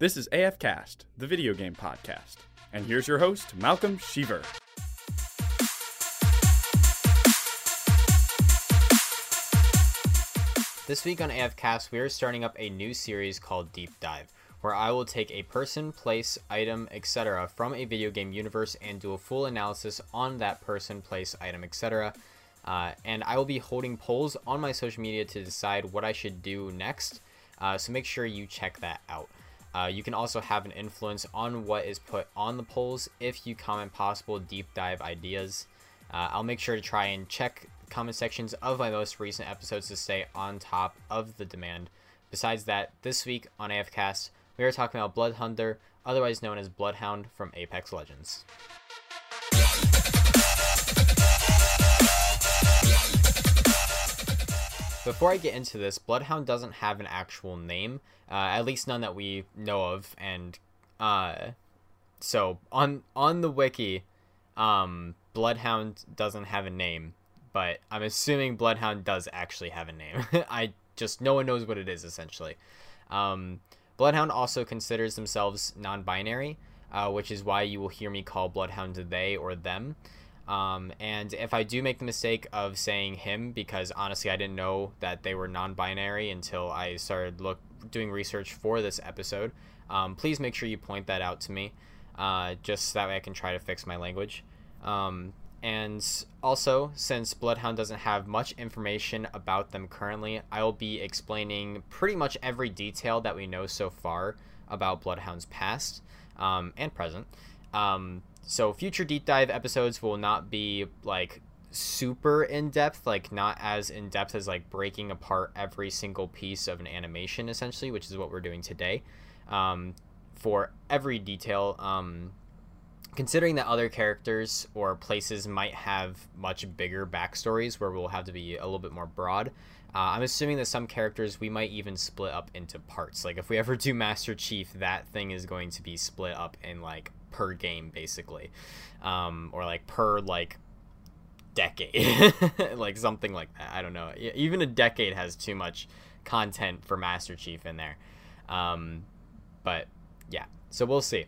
This is AF Cast, the video game podcast. And here's your host, Malcolm Sheaver. This week on AFCast, we are starting up a new series called Deep Dive, where I will take a person, place, item, etc. from a video game universe and do a full analysis on that person, place, item, etc. Uh, and I will be holding polls on my social media to decide what I should do next. Uh, so make sure you check that out. Uh, you can also have an influence on what is put on the polls if you comment possible deep dive ideas. Uh, I'll make sure to try and check comment sections of my most recent episodes to stay on top of the demand. Besides that, this week on AFCast, we are talking about Bloodhunter, otherwise known as Bloodhound from Apex Legends. Before I get into this, Bloodhound doesn't have an actual name, uh, at least none that we know of, and uh, so on on the wiki, um, Bloodhound doesn't have a name, but I'm assuming Bloodhound does actually have a name. I just no one knows what it is essentially. Um, Bloodhound also considers themselves non-binary, uh, which is why you will hear me call Bloodhound they or them. Um, and if I do make the mistake of saying him, because honestly I didn't know that they were non-binary until I started look doing research for this episode, um, please make sure you point that out to me, uh, just so that way I can try to fix my language. Um, and also, since Bloodhound doesn't have much information about them currently, I will be explaining pretty much every detail that we know so far about Bloodhound's past um, and present. Um, so, future deep dive episodes will not be like super in depth, like not as in depth as like breaking apart every single piece of an animation, essentially, which is what we're doing today. Um, for every detail, um, considering that other characters or places might have much bigger backstories where we'll have to be a little bit more broad, uh, I'm assuming that some characters we might even split up into parts. Like if we ever do Master Chief, that thing is going to be split up in like per game basically, um, or like per like decade, like something like that. I don't know. Even a decade has too much content for Master Chief in there, um, but yeah. So we'll see.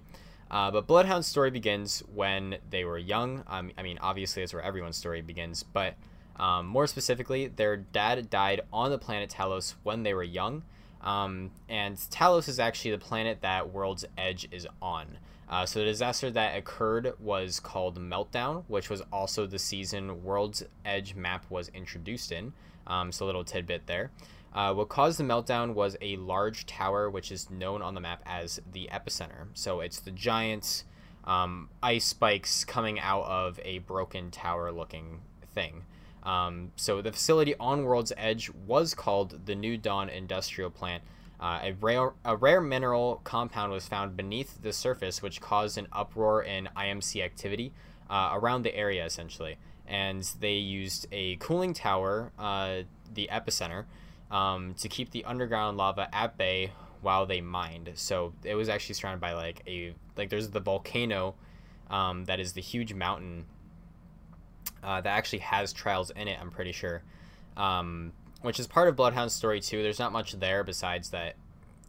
Uh, but Bloodhound's story begins when they were young. Um, I mean, obviously, that's where everyone's story begins. But um, more specifically, their dad died on the planet Talos when they were young. Um, and Talos is actually the planet that World's Edge is on. Uh, so the disaster that occurred was called Meltdown, which was also the season World's Edge map was introduced in. Um, so a little tidbit there. Uh, what caused the meltdown was a large tower, which is known on the map as the epicenter. So it's the giant um, ice spikes coming out of a broken tower looking thing. Um, so the facility on World's Edge was called the New Dawn Industrial Plant. Uh, a, rare, a rare mineral compound was found beneath the surface, which caused an uproar in IMC activity uh, around the area, essentially. And they used a cooling tower, uh, the epicenter, um, to keep the underground lava at bay while they mined. So it was actually surrounded by like a like there's the volcano um, that is the huge mountain uh, that actually has trials in it. I'm pretty sure, um, which is part of Bloodhound's story too. There's not much there besides that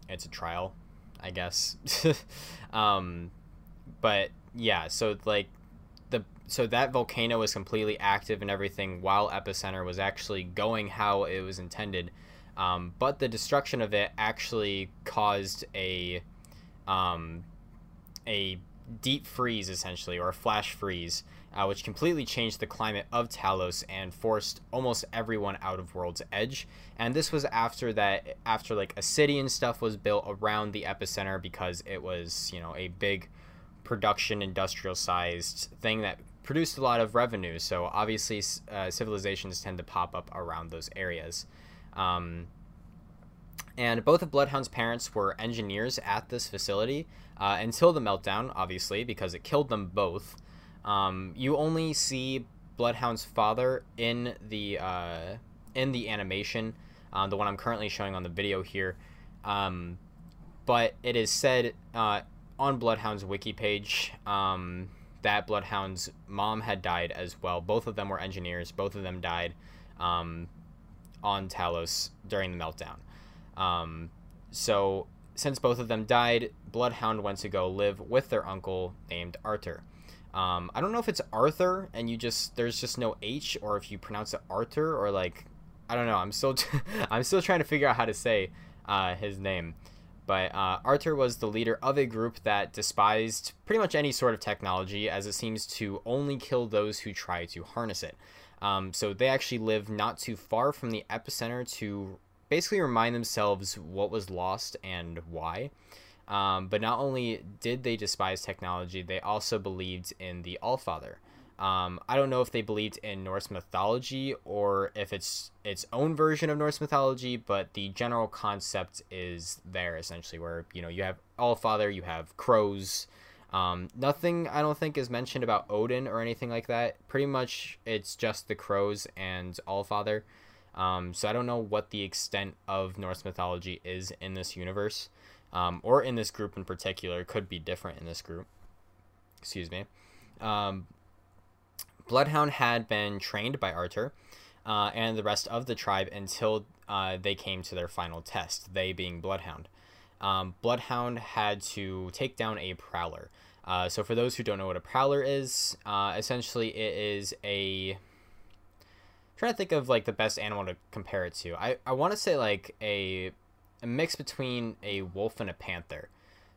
it's a trial, I guess. um, but yeah, so like the so that volcano was completely active and everything while Epicenter was actually going how it was intended. Um, but the destruction of it actually caused a um, a deep freeze essentially or a flash freeze uh, which completely changed the climate of Talos and forced almost everyone out of World's Edge. And this was after that, after like a city and stuff was built around the epicenter because it was, you know, a big production industrial sized thing that produced a lot of revenue. So obviously, uh, civilizations tend to pop up around those areas. Um, and both of Bloodhound's parents were engineers at this facility uh, until the meltdown, obviously, because it killed them both. Um, you only see Bloodhound's father in the uh, in the animation, uh, the one I'm currently showing on the video here. Um, but it is said uh, on Bloodhound's wiki page um, that Bloodhound's mom had died as well. Both of them were engineers. Both of them died um, on Talos during the meltdown. Um, so since both of them died, Bloodhound went to go live with their uncle named Arthur. Um, I don't know if it's Arthur and you just there's just no H, or if you pronounce it Arthur, or like I don't know. I'm still I'm still trying to figure out how to say uh, his name. But uh, Arthur was the leader of a group that despised pretty much any sort of technology, as it seems to only kill those who try to harness it. Um, so they actually live not too far from the epicenter to basically remind themselves what was lost and why. Um, but not only did they despise technology, they also believed in the Allfather. Um, I don't know if they believed in Norse mythology or if it's its own version of Norse mythology, but the general concept is there essentially, where you know you have Allfather, you have crows. Um, nothing I don't think is mentioned about Odin or anything like that. Pretty much, it's just the crows and Allfather. Um, so I don't know what the extent of Norse mythology is in this universe, um, or in this group in particular. Could be different in this group. Excuse me. Um, Bloodhound had been trained by Arthur uh, and the rest of the tribe until uh, they came to their final test, they being Bloodhound. Um, Bloodhound had to take down a Prowler. Uh, so, for those who don't know what a Prowler is, uh, essentially it is a. Trying to think of like the best animal to compare it to. I, I want to say like a, a mix between a wolf and a panther.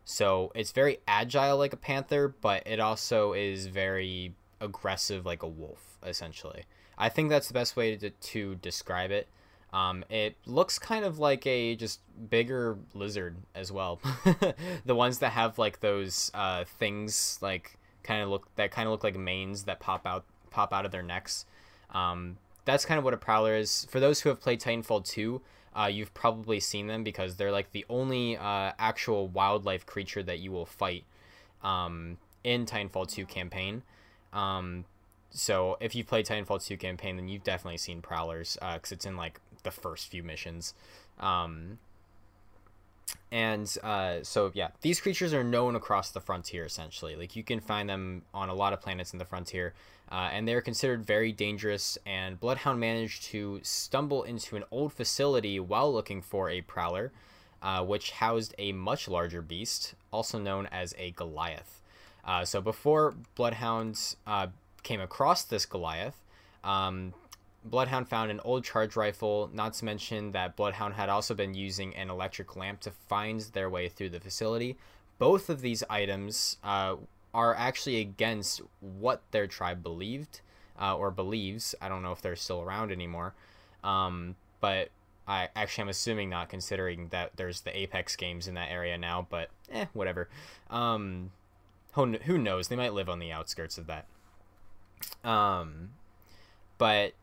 So it's very agile like a panther, but it also is very aggressive like a wolf essentially. I think that's the best way to, to describe it. Um, it looks kind of like a just bigger lizard as well. The ones that have like those uh, things like kind of look that kind of look like manes that pop out pop out of their necks. Um, that's kind of what a prowler is. For those who have played titanfall 2 uh, you've probably seen them because they're like the only uh, actual wildlife creature that you will fight um, in titanfall 2 campaign um, so if you've played Titanfall 2 campaign, then you've definitely seen Prowlers because uh, it's in like the first few missions. Um, and uh, so yeah, these creatures are known across the frontier essentially. Like you can find them on a lot of planets in the frontier, uh, and they're considered very dangerous. And Bloodhound managed to stumble into an old facility while looking for a Prowler, uh, which housed a much larger beast, also known as a Goliath. Uh, so before Bloodhound uh, came across this Goliath, um, Bloodhound found an old charge rifle, not to mention that Bloodhound had also been using an electric lamp to find their way through the facility. Both of these items uh, are actually against what their tribe believed uh, or believes. I don't know if they're still around anymore. Um, but I actually am assuming not, considering that there's the Apex games in that area now. But eh, whatever. Um, who knows? They might live on the outskirts of that. Um, but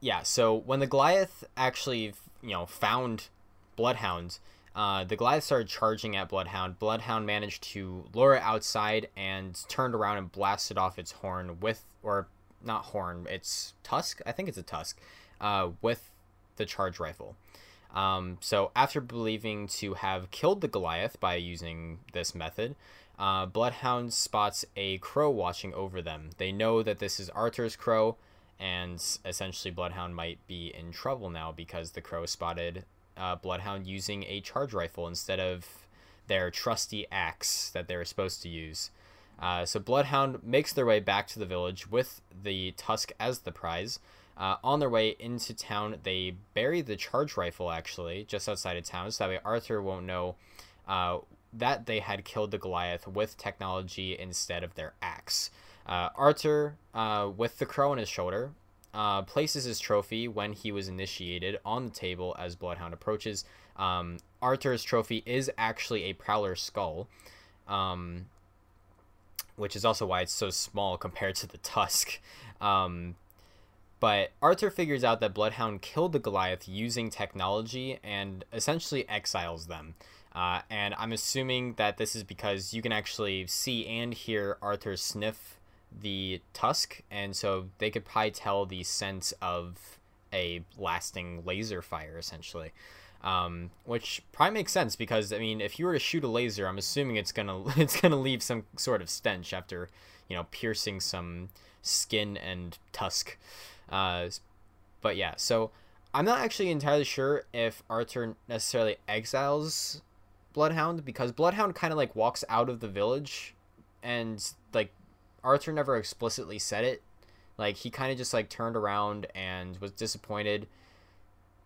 yeah. So when the Goliath actually, you know, found Bloodhound, uh, the Goliath started charging at Bloodhound. Bloodhound managed to lure it outside and turned around and blasted off its horn with, or not horn, its tusk. I think it's a tusk, uh, with the charge rifle. Um, so after believing to have killed the Goliath by using this method, uh, Bloodhound spots a crow watching over them. They know that this is Arthur's crow, and essentially Bloodhound might be in trouble now because the crow spotted uh, Bloodhound using a charge rifle instead of their trusty axe that they were supposed to use. Uh, so Bloodhound makes their way back to the village with the tusk as the prize. Uh, on their way into town, they bury the charge rifle actually just outside of town, so that way Arthur won't know uh, that they had killed the Goliath with technology instead of their axe. Uh, Arthur, uh, with the crow on his shoulder, uh, places his trophy when he was initiated on the table as Bloodhound approaches. Um, Arthur's trophy is actually a Prowler skull, um, which is also why it's so small compared to the tusk. Um, but Arthur figures out that Bloodhound killed the Goliath using technology and essentially exiles them. Uh, and I'm assuming that this is because you can actually see and hear Arthur sniff the tusk, and so they could probably tell the sense of a lasting laser fire, essentially. Um, which probably makes sense because I mean, if you were to shoot a laser, I'm assuming it's gonna it's gonna leave some sort of stench after you know piercing some skin and tusk. Uh, but yeah, so I'm not actually entirely sure if Arthur necessarily exiles Bloodhound because Bloodhound kind of like walks out of the village and like Arthur never explicitly said it. Like he kind of just like turned around and was disappointed.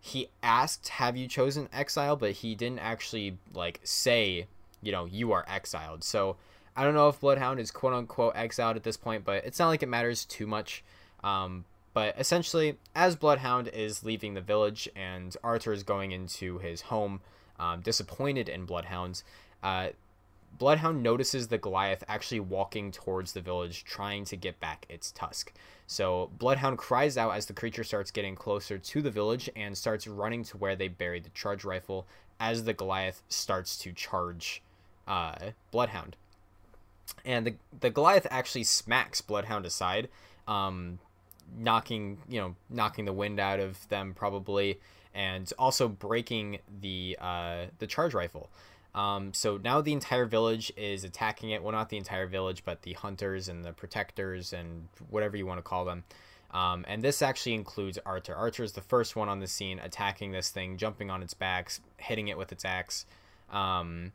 He asked, "Have you chosen exile?" but he didn't actually like say, you know, you are exiled. So I don't know if Bloodhound is quote unquote exiled at this point, but it's not like it matters too much. Um, but essentially, as Bloodhound is leaving the village and Arthur is going into his home, um, disappointed in Bloodhounds, uh, Bloodhound notices the Goliath actually walking towards the village, trying to get back its tusk. So Bloodhound cries out as the creature starts getting closer to the village and starts running to where they buried the charge rifle as the Goliath starts to charge uh, Bloodhound. And the, the Goliath actually smacks Bloodhound aside, um, knocking you know knocking the wind out of them probably, and also breaking the uh, the charge rifle. Um, so now the entire village is attacking it. Well, not the entire village, but the hunters and the protectors and whatever you want to call them. Um, and this actually includes Arthur. Arthur is the first one on the scene attacking this thing, jumping on its back, hitting it with its axe. Um,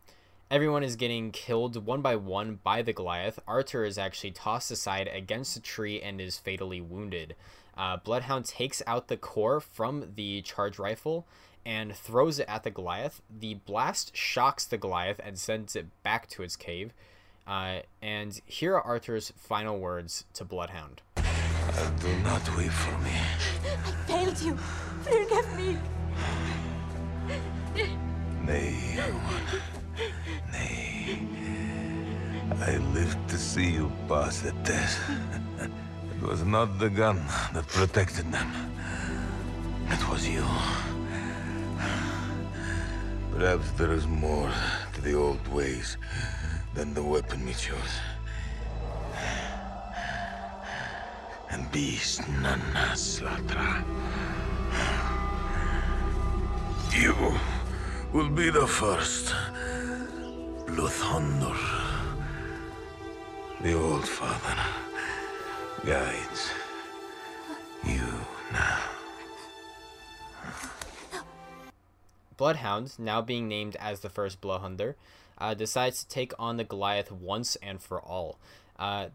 everyone is getting killed one by one by the Goliath. Arthur is actually tossed aside against a tree and is fatally wounded. Uh, Bloodhound takes out the core from the charge rifle and throws it at the Goliath. The blast shocks the Goliath and sends it back to its cave. Uh, and here are Arthur's final words to Bloodhound. Uh, do not weep for me. I failed you. Forgive me. Nay, woman. Nay. I lived to see you pass the test. it was not the gun that protected them. It was you. Perhaps there is more to the old ways than the weapon we chose. And beast none slatra. You will be the first. Luthondur. The old father guides Bloodhound, now being named as the first Blowhunter, uh, decides to take on the Goliath once and for all. Uh,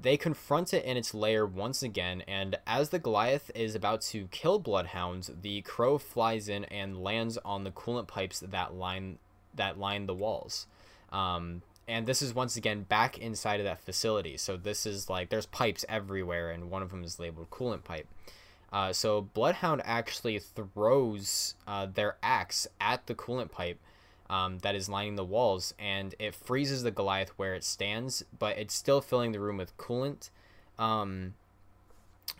they confront it in its lair once again, and as the Goliath is about to kill Bloodhound, the crow flies in and lands on the coolant pipes that line that line the walls. Um, and this is once again back inside of that facility. So this is like there's pipes everywhere, and one of them is labeled coolant pipe. Uh, so Bloodhound actually throws uh, their axe at the coolant pipe um, that is lining the walls, and it freezes the Goliath where it stands, but it's still filling the room with coolant. Um,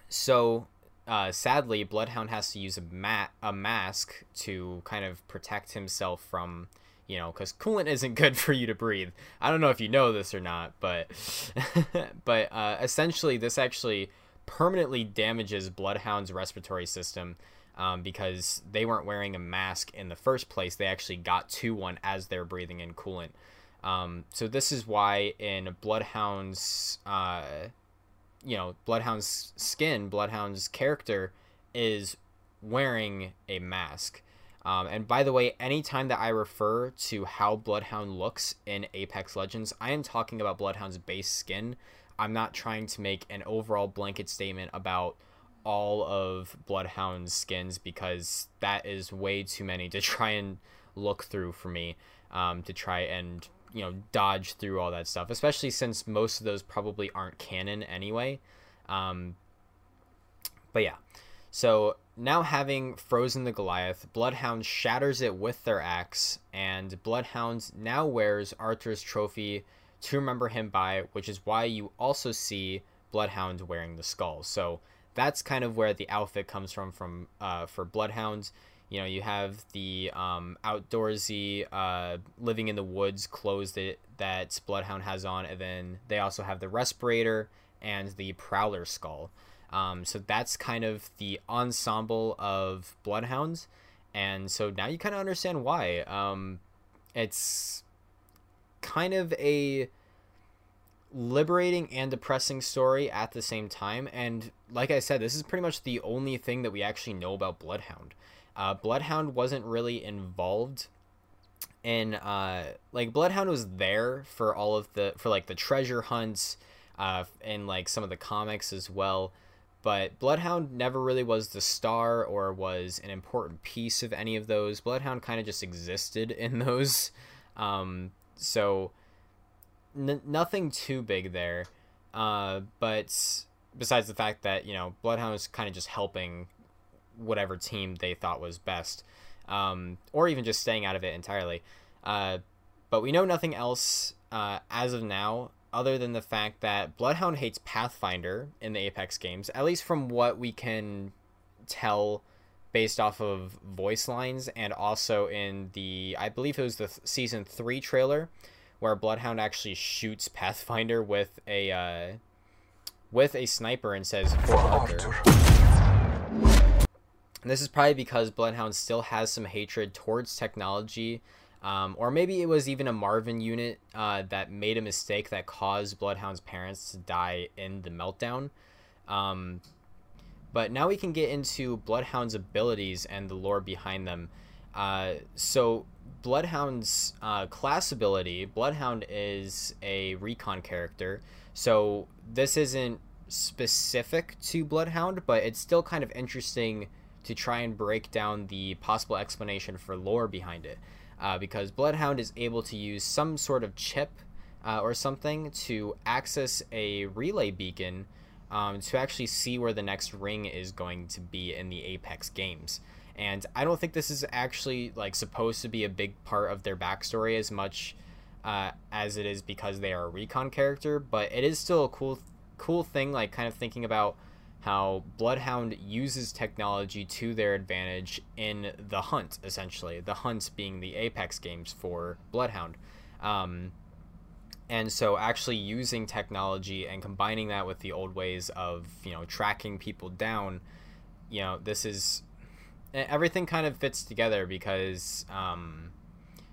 so uh, sadly, Bloodhound has to use a mat a mask to kind of protect himself from you know because coolant isn't good for you to breathe. I don't know if you know this or not, but but uh, essentially this actually permanently damages Bloodhound's respiratory system um, because they weren't wearing a mask in the first place. They actually got to one as they're breathing in coolant. Um, so this is why in Bloodhound's, uh, you know, Bloodhound's skin, Bloodhound's character is wearing a mask. Um, and by the way, anytime that I refer to how Bloodhound looks in Apex Legends, I am talking about Bloodhound's base skin. I'm not trying to make an overall blanket statement about all of Bloodhound's skins because that is way too many to try and look through for me. Um, to try and you know dodge through all that stuff, especially since most of those probably aren't canon anyway. Um, but yeah, so now having frozen the Goliath, Bloodhound shatters it with their axe, and Bloodhound now wears Arthur's trophy to remember him by, which is why you also see Bloodhound wearing the skull. So that's kind of where the outfit comes from from uh, for Bloodhound. You know, you have the um, outdoorsy, uh, living in the woods clothes that that Bloodhound has on, and then they also have the respirator and the Prowler skull. Um, so that's kind of the ensemble of Bloodhounds, and so now you kind of understand why. Um, it's kind of a liberating and depressing story at the same time. And like I said, this is pretty much the only thing that we actually know about Bloodhound. Uh, Bloodhound wasn't really involved in uh like Bloodhound was there for all of the for like the treasure hunts, uh, and like some of the comics as well. But Bloodhound never really was the star or was an important piece of any of those. Bloodhound kind of just existed in those. Um, so n- nothing too big there. Uh, but besides the fact that you know Bloodhound is kind of just helping whatever team they thought was best, um, or even just staying out of it entirely. Uh, but we know nothing else uh, as of now, other than the fact that Bloodhound hates Pathfinder in the Apex games, at least from what we can tell based off of voice lines and also in the I believe it was the th- season 3 trailer where Bloodhound actually shoots Pathfinder with a uh, with a sniper and says for Arthur. And this is probably because Bloodhound still has some hatred towards technology, um, or maybe it was even a Marvin unit uh, that made a mistake that caused Bloodhound's parents to die in the meltdown. Um, but now we can get into Bloodhound's abilities and the lore behind them. Uh, so Bloodhound's uh, class ability, Bloodhound is a recon character. So this isn't specific to Bloodhound, but it's still kind of interesting to try and break down the possible explanation for lore behind it. Uh, because Bloodhound is able to use some sort of chip uh, or something to access a relay beacon um, to actually see where the next ring is going to be in the Apex games. And I don't think this is actually like supposed to be a big part of their backstory as much uh, as it is because they are a recon character, but it is still a cool cool thing like kind of thinking about how Bloodhound uses technology to their advantage in the hunt, essentially. The hunt being the Apex games for Bloodhound. Um, and so actually using technology and combining that with the old ways of, you know, tracking people down, you know, this is everything kind of fits together because, um,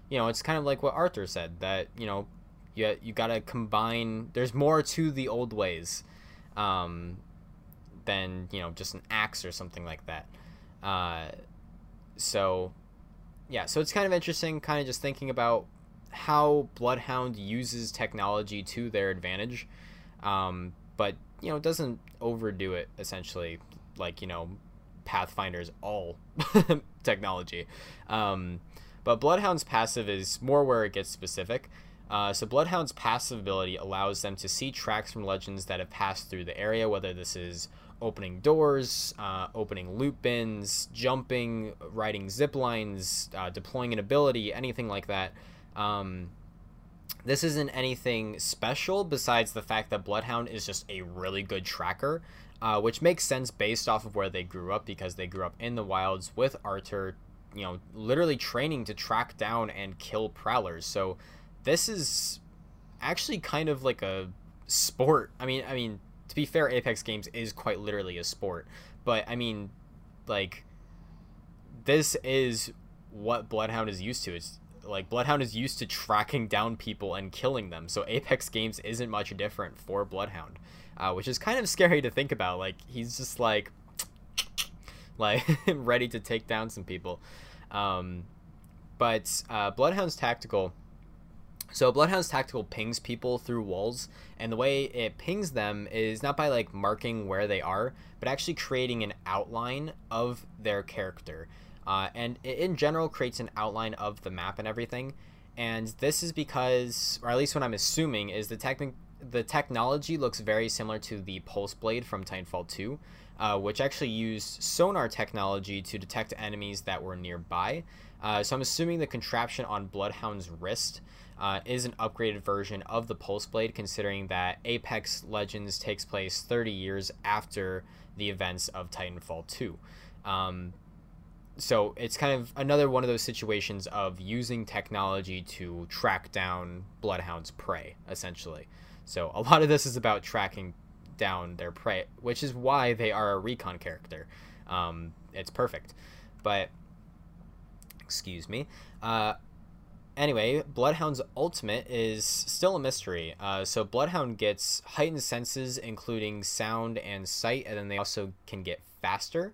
you know, it's kind of like what Arthur said that, you know, you, you got to combine, there's more to the old ways. Um, than you know just an axe or something like that. Uh, so yeah, so it's kind of interesting, kind of just thinking about how Bloodhound uses technology to their advantage, um, but you know doesn't overdo it. Essentially, like you know, Pathfinder's all technology. Um, but Bloodhound's passive is more where it gets specific. Uh, so Bloodhound's passive ability allows them to see tracks from legends that have passed through the area, whether this is opening doors, uh, opening loot bins, jumping, riding zip lines, uh, deploying an ability, anything like that. Um, this isn't anything special besides the fact that Bloodhound is just a really good tracker, uh, which makes sense based off of where they grew up because they grew up in the wilds with Arthur, you know, literally training to track down and kill prowlers. So this is actually kind of like a sport. I mean, I mean, to be fair, Apex Games is quite literally a sport, but I mean, like, this is what Bloodhound is used to. It's like Bloodhound is used to tracking down people and killing them, so Apex Games isn't much different for Bloodhound, uh, which is kind of scary to think about. Like, he's just like, like ready to take down some people. Um, but uh, Bloodhound's tactical so Bloodhound's tactical pings people through walls, and the way it pings them is not by like marking where they are, but actually creating an outline of their character. Uh, and it in general creates an outline of the map and everything. And this is because, or at least what I'm assuming, is the technic the technology looks very similar to the Pulse Blade from Titanfall 2, uh, which actually used sonar technology to detect enemies that were nearby. Uh, so I'm assuming the contraption on Bloodhound's wrist uh, is an upgraded version of the Pulse Blade, considering that Apex Legends takes place 30 years after the events of Titanfall 2. Um, so it's kind of another one of those situations of using technology to track down Bloodhound's prey, essentially. So a lot of this is about tracking down their prey, which is why they are a recon character. Um, it's perfect. But, excuse me. Uh, anyway, Bloodhound's ultimate is still a mystery. Uh, so Bloodhound gets heightened senses, including sound and sight, and then they also can get faster.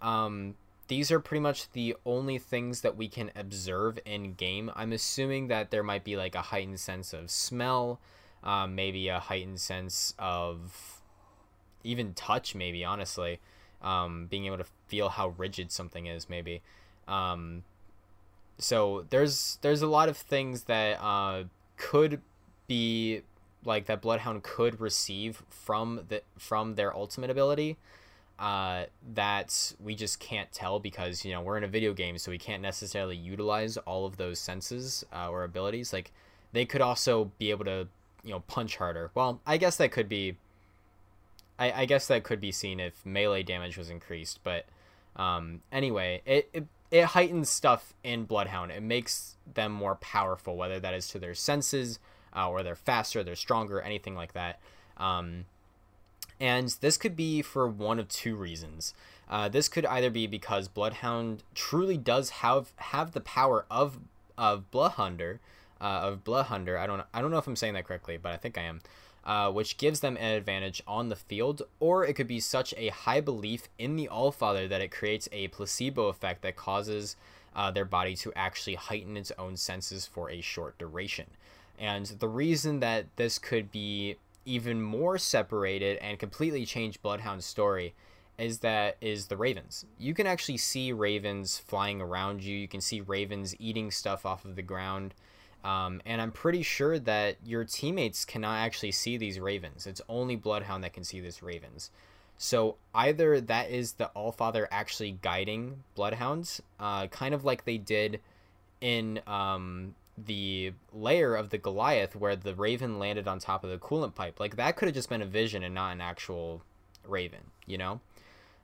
Um, these are pretty much the only things that we can observe in game. I'm assuming that there might be like a heightened sense of smell, um, maybe a heightened sense of even touch, maybe honestly, um, being able to feel how rigid something is, maybe. Um, so there's there's a lot of things that uh, could be like that Bloodhound could receive from the from their ultimate ability uh, that we just can't tell because you know we're in a video game, so we can't necessarily utilize all of those senses uh, or abilities. Like they could also be able to you know punch harder. Well, I guess that could be. I, I guess that could be seen if melee damage was increased, but um, anyway, it, it it heightens stuff in Bloodhound. It makes them more powerful, whether that is to their senses uh, or they're faster, they're stronger, anything like that. Um, and this could be for one of two reasons. Uh, this could either be because Bloodhound truly does have have the power of of Bloodhunter, uh, of Bloodhunter. I don't I don't know if I'm saying that correctly, but I think I am. Uh, which gives them an advantage on the field, or it could be such a high belief in the Allfather that it creates a placebo effect that causes uh, their body to actually heighten its own senses for a short duration. And the reason that this could be even more separated and completely change Bloodhound's story is that is the ravens. You can actually see ravens flying around you. You can see ravens eating stuff off of the ground. Um, and I'm pretty sure that your teammates cannot actually see these ravens. It's only Bloodhound that can see these ravens. So either that is the Allfather actually guiding Bloodhounds, uh, kind of like they did in um, the layer of the Goliath where the raven landed on top of the coolant pipe. Like that could have just been a vision and not an actual raven, you know?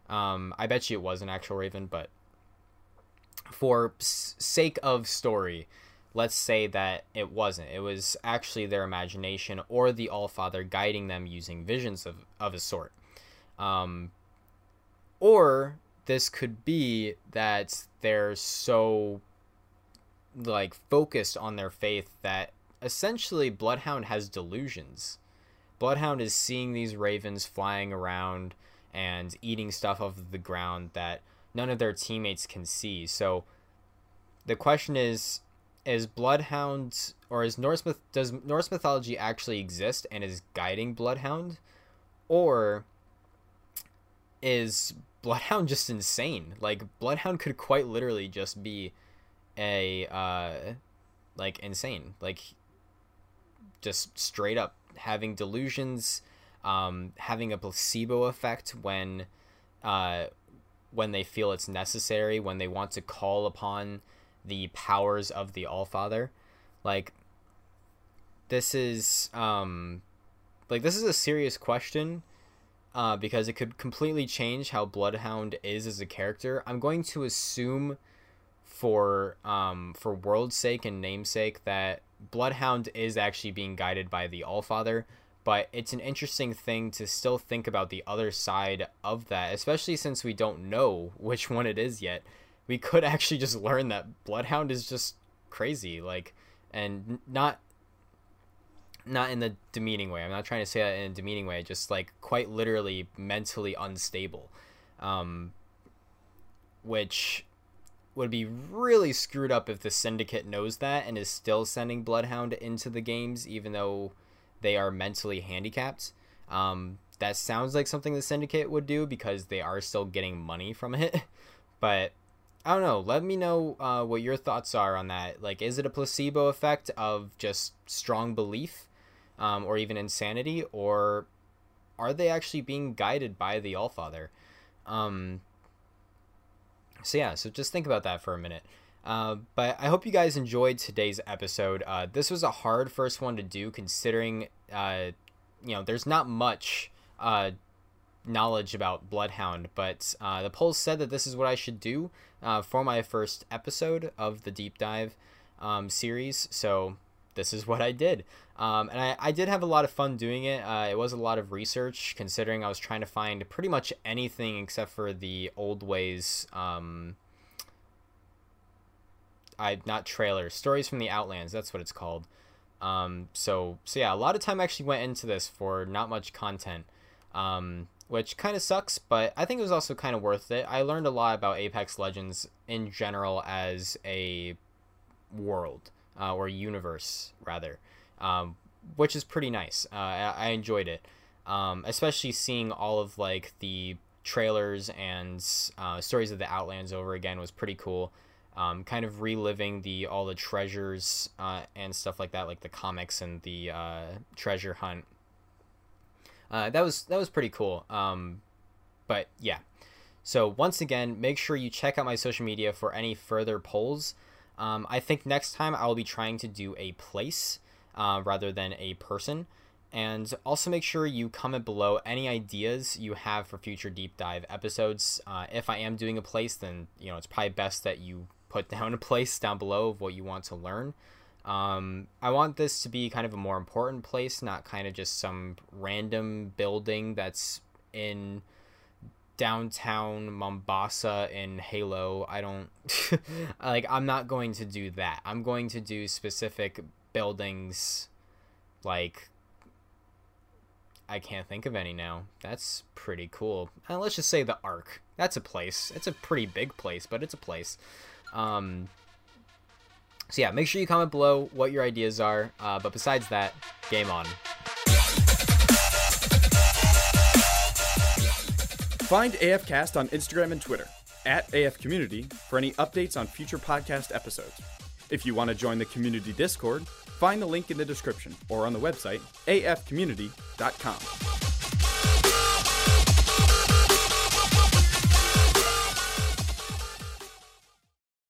Um, I bet you it was an actual raven, but for sake of story, let's say that it wasn't. It was actually their imagination or the All Father guiding them using visions of, of a sort. Um, or this could be that they're so like focused on their faith that essentially Bloodhound has delusions. Bloodhound is seeing these ravens flying around and eating stuff off the ground that none of their teammates can see. So the question is is Bloodhound or is Norse myth does Norse mythology actually exist and is guiding Bloodhound or is Bloodhound just insane? Like Bloodhound could quite literally just be a uh like insane. Like just straight up having delusions um having a placebo effect when uh when they feel it's necessary when they want to call upon the powers of the All Father, like this is um like this is a serious question uh, because it could completely change how bloodhound is as a character. I'm going to assume for um for world's sake and namesake that Bloodhound is actually being guided by the Allfather, but it's an interesting thing to still think about the other side of that, especially since we don't know which one it is yet. We could actually just learn that Bloodhound is just crazy, like, and not not in the demeaning way. I'm not trying to say that in a demeaning way, just like quite literally mentally unstable. Um, which would be really screwed up if the syndicate knows that and is still sending bloodhound into the games even though they are mentally handicapped. Um, that sounds like something the syndicate would do because they are still getting money from it. But i don't know. Let me know uh, what your thoughts are on that. Like is it a placebo effect of just strong belief um, or even insanity or are they actually being guided by the allfather? Um, so yeah, so just think about that for a minute. Uh, but I hope you guys enjoyed today's episode. Uh, this was a hard first one to do, considering uh, you know there's not much uh, knowledge about Bloodhound, but uh, the polls said that this is what I should do uh, for my first episode of the deep dive um, series. So this is what I did. Um, and I, I did have a lot of fun doing it. Uh, it was a lot of research, considering I was trying to find pretty much anything except for the old ways. Um, I not trailers, stories from the Outlands. That's what it's called. Um, so so yeah, a lot of time actually went into this for not much content. Um, which kind of sucks, but I think it was also kind of worth it. I learned a lot about Apex Legends in general as a world uh, or universe, rather, um, which is pretty nice. Uh, I, I enjoyed it, um, especially seeing all of like the trailers and uh, stories of the Outlands over again was pretty cool. Um, kind of reliving the all the treasures uh, and stuff like that, like the comics and the uh, treasure hunt. Uh, that was that was pretty cool. Um, but yeah, so once again, make sure you check out my social media for any further polls. Um, I think next time I'll be trying to do a place uh, rather than a person. And also make sure you comment below any ideas you have for future deep dive episodes. Uh, if I am doing a place, then you know it's probably best that you put down a place down below of what you want to learn. Um, I want this to be kind of a more important place, not kind of just some random building that's in downtown Mombasa in Halo. I don't like I'm not going to do that. I'm going to do specific buildings like I can't think of any now. That's pretty cool. Uh, let's just say the Ark. That's a place. It's a pretty big place, but it's a place. Um, so yeah, make sure you comment below what your ideas are. Uh, but besides that, game on. Find AFCast on Instagram and Twitter at AF Community for any updates on future podcast episodes. If you want to join the community Discord, find the link in the description or on the website afcommunity.com.